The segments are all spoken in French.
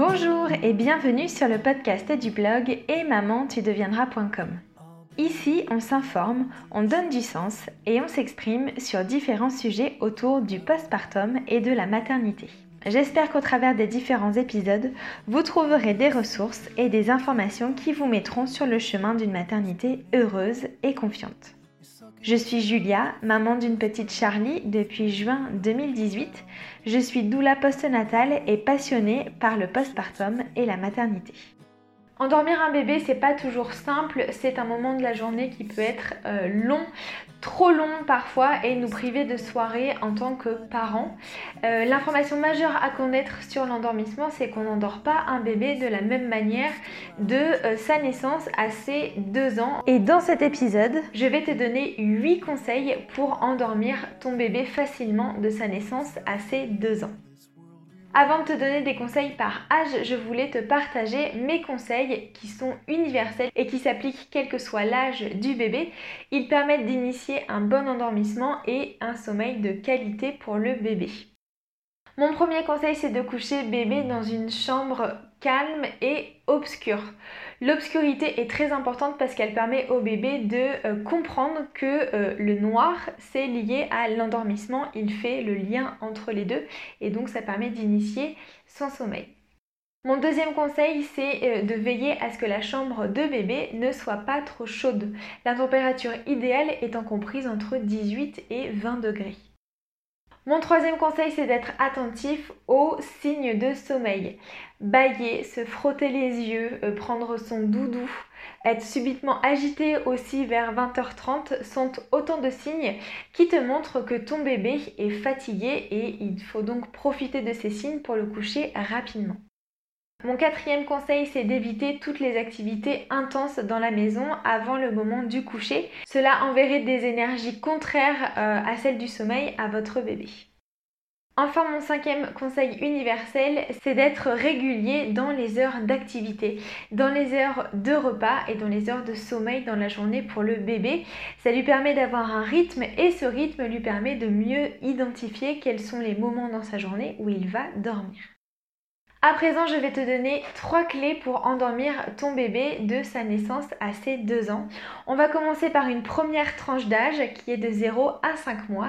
Bonjour et bienvenue sur le podcast du blog et maman tu deviendras.com. Ici, on s'informe, on donne du sens et on s'exprime sur différents sujets autour du postpartum et de la maternité. J'espère qu'au travers des différents épisodes, vous trouverez des ressources et des informations qui vous mettront sur le chemin d'une maternité heureuse et confiante. Je suis Julia, maman d'une petite Charlie depuis juin 2018. Je suis doula postnatale et passionnée par le postpartum et la maternité. Endormir un bébé, c'est pas toujours simple, c'est un moment de la journée qui peut être euh, long, trop long parfois et nous priver de soirée en tant que parents. Euh, l'information majeure à connaître sur l'endormissement, c'est qu'on n'endort pas un bébé de la même manière de euh, sa naissance à ses deux ans. Et dans cet épisode, je vais te donner 8 conseils pour endormir ton bébé facilement de sa naissance à ses deux ans. Avant de te donner des conseils par âge, je voulais te partager mes conseils qui sont universels et qui s'appliquent quel que soit l'âge du bébé. Ils permettent d'initier un bon endormissement et un sommeil de qualité pour le bébé. Mon premier conseil, c'est de coucher bébé dans une chambre calme et obscure. L'obscurité est très importante parce qu'elle permet au bébé de euh, comprendre que euh, le noir, c'est lié à l'endormissement. Il fait le lien entre les deux et donc ça permet d'initier son sommeil. Mon deuxième conseil, c'est euh, de veiller à ce que la chambre de bébé ne soit pas trop chaude. La température idéale étant comprise entre 18 et 20 degrés. Mon troisième conseil, c'est d'être attentif aux signes de sommeil. Bailler, se frotter les yeux, euh, prendre son doudou, être subitement agité aussi vers 20h30 sont autant de signes qui te montrent que ton bébé est fatigué et il faut donc profiter de ces signes pour le coucher rapidement. Mon quatrième conseil, c'est d'éviter toutes les activités intenses dans la maison avant le moment du coucher. Cela enverrait des énergies contraires euh, à celles du sommeil à votre bébé. Enfin, mon cinquième conseil universel, c'est d'être régulier dans les heures d'activité, dans les heures de repas et dans les heures de sommeil dans la journée pour le bébé. Ça lui permet d'avoir un rythme et ce rythme lui permet de mieux identifier quels sont les moments dans sa journée où il va dormir. À présent, je vais te donner trois clés pour endormir ton bébé de sa naissance à ses 2 ans. On va commencer par une première tranche d'âge qui est de 0 à 5 mois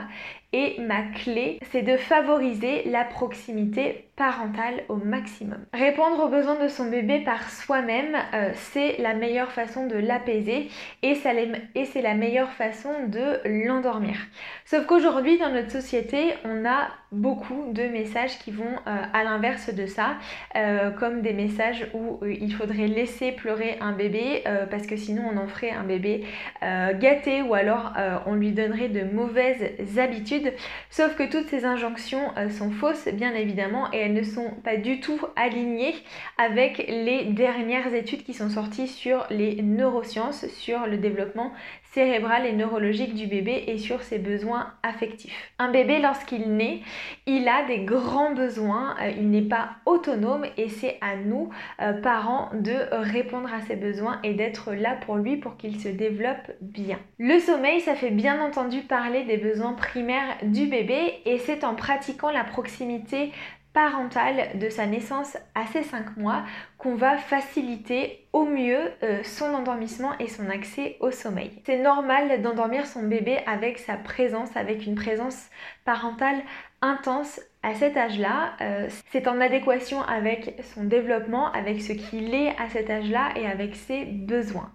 et ma clé, c'est de favoriser la proximité parentale au maximum. Répondre aux besoins de son bébé par soi-même, euh, c'est la meilleure façon de l'apaiser et, c'est la meilleure façon de l'endormir. Sauf qu'aujourd'hui, dans notre société, on a beaucoup de messages qui vont euh, à l'inverse de ça, euh, comme des messages où il faudrait laisser pleurer un bébé parce que sinon on en ferait un bébé gâté ou alors on lui donnerait de mauvaises habitudes Sauf que toutes ces injonctions euh, sont fausses, bien évidemment, et elles ne sont pas du tout alignées avec les dernières études qui sont sorties sur les neurosciences, sur le développement cérébral et neurologique du bébé et sur ses besoins affectifs. Un bébé, lorsqu'il naît, il a des grands besoins, euh, il n'est pas autonome et c'est à nous, euh, parents, de répondre à ses besoins et d'être là pour lui pour qu'il se développe bien. Le sommeil, ça fait bien entendu parler des besoins primaires du bébé et c'est en pratiquant la proximité parentale de sa naissance à ses 5 mois qu'on va faciliter au mieux euh, son endormissement et son accès au sommeil. C'est normal d'endormir son bébé avec sa présence, avec une présence parentale intense à cet âge-là. Euh, c'est en adéquation avec son développement, avec ce qu'il est à cet âge-là et avec ses besoins.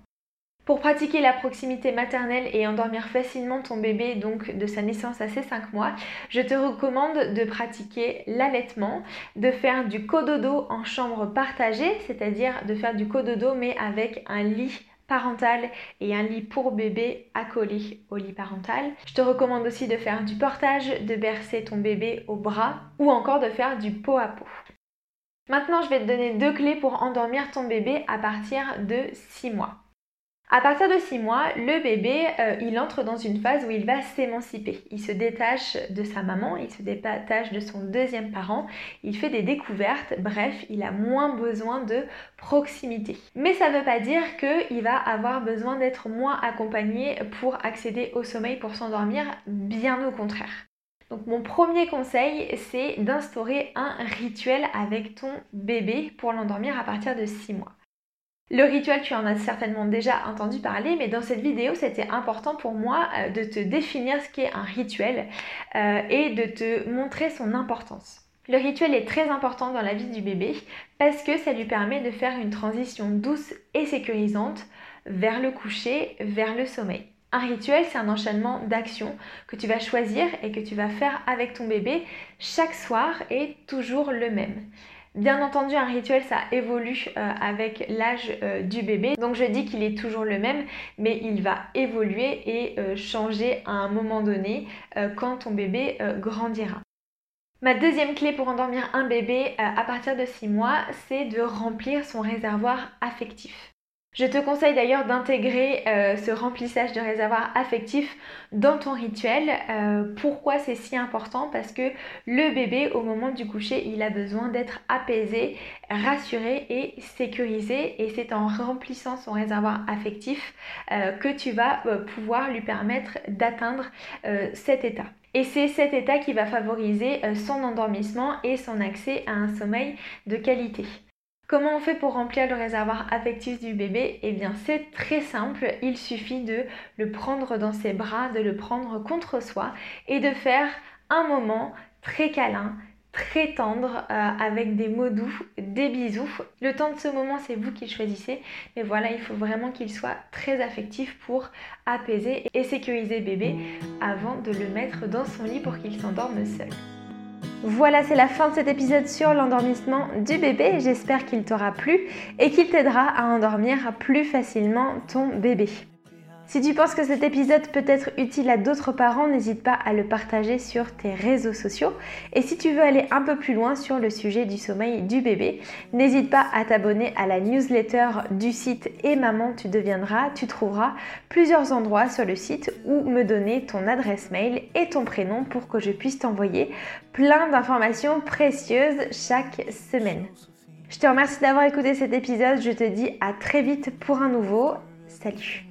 Pour pratiquer la proximité maternelle et endormir facilement ton bébé donc de sa naissance à ses 5 mois, je te recommande de pratiquer l'allaitement, de faire du cododo en chambre partagée, c'est-à-dire de faire du cododo mais avec un lit parental et un lit pour bébé accolé au lit parental. Je te recommande aussi de faire du portage, de bercer ton bébé au bras ou encore de faire du pot à pot. Maintenant, je vais te donner deux clés pour endormir ton bébé à partir de 6 mois. À partir de 6 mois, le bébé, euh, il entre dans une phase où il va s'émanciper. Il se détache de sa maman, il se détache de son deuxième parent, il fait des découvertes, bref, il a moins besoin de proximité. Mais ça ne veut pas dire qu'il va avoir besoin d'être moins accompagné pour accéder au sommeil, pour s'endormir, bien au contraire. Donc mon premier conseil, c'est d'instaurer un rituel avec ton bébé pour l'endormir à partir de 6 mois. Le rituel, tu en as certainement déjà entendu parler, mais dans cette vidéo, c'était important pour moi euh, de te définir ce qu'est un rituel euh, et de te montrer son importance. Le rituel est très important dans la vie du bébé parce que ça lui permet de faire une transition douce et sécurisante vers le coucher, vers le sommeil. Un rituel, c'est un enchaînement d'actions que tu vas choisir et que tu vas faire avec ton bébé chaque soir et toujours le même. Bien entendu, un rituel, ça évolue euh, avec l'âge euh, du bébé. Donc je dis qu'il est toujours le même, mais il va évoluer et euh, changer à un moment donné quand ton bébé grandira. Ma deuxième clé pour endormir un bébé à partir de 6 mois, c'est de remplir son réservoir affectif. Je te conseille d'ailleurs d'intégrer euh, ce remplissage de réservoir affectif dans ton rituel. Euh, pourquoi c'est si important? Parce que le bébé, au moment du coucher, il a besoin d'être apaisé, rassuré et sécurisé. Et c'est en remplissant son réservoir affectif euh, que tu vas pouvoir lui permettre d'atteindre cet état. Et c'est cet état qui va favoriser son endormissement et son accès à un sommeil de qualité. Comment on fait pour remplir le réservoir affectif du bébé? Eh bien c'est très simple, il suffit de le prendre dans ses bras, de le prendre contre soi et de faire un moment très câlin, très tendre, euh, avec des mots doux, des bisous. Le temps de ce moment, c'est vous qui le choisissez, mais voilà, il faut vraiment qu'il soit très affectif pour apaiser et sécuriser bébé avant de le mettre dans son lit pour qu'il s'endorme seul. Voilà, c'est la fin de cet épisode sur l'endormissement du bébé. J'espère qu'il t'aura plu et qu'il t'aidera à endormir plus facilement ton bébé. Si tu penses que cet épisode peut être utile à d'autres parents, n'hésite pas à le partager sur tes réseaux sociaux. Et si tu veux aller un peu plus loin sur le sujet du sommeil du bébé, n'hésite pas à t'abonner à la newsletter du site Et Maman tu deviendras. Tu trouveras plusieurs endroits sur le site où me donner ton adresse mail et ton prénom pour que je puisse t'envoyer plein d'informations précieuses chaque semaine. Je te remercie d'avoir écouté cet épisode. Je te dis à très vite pour un nouveau. Salut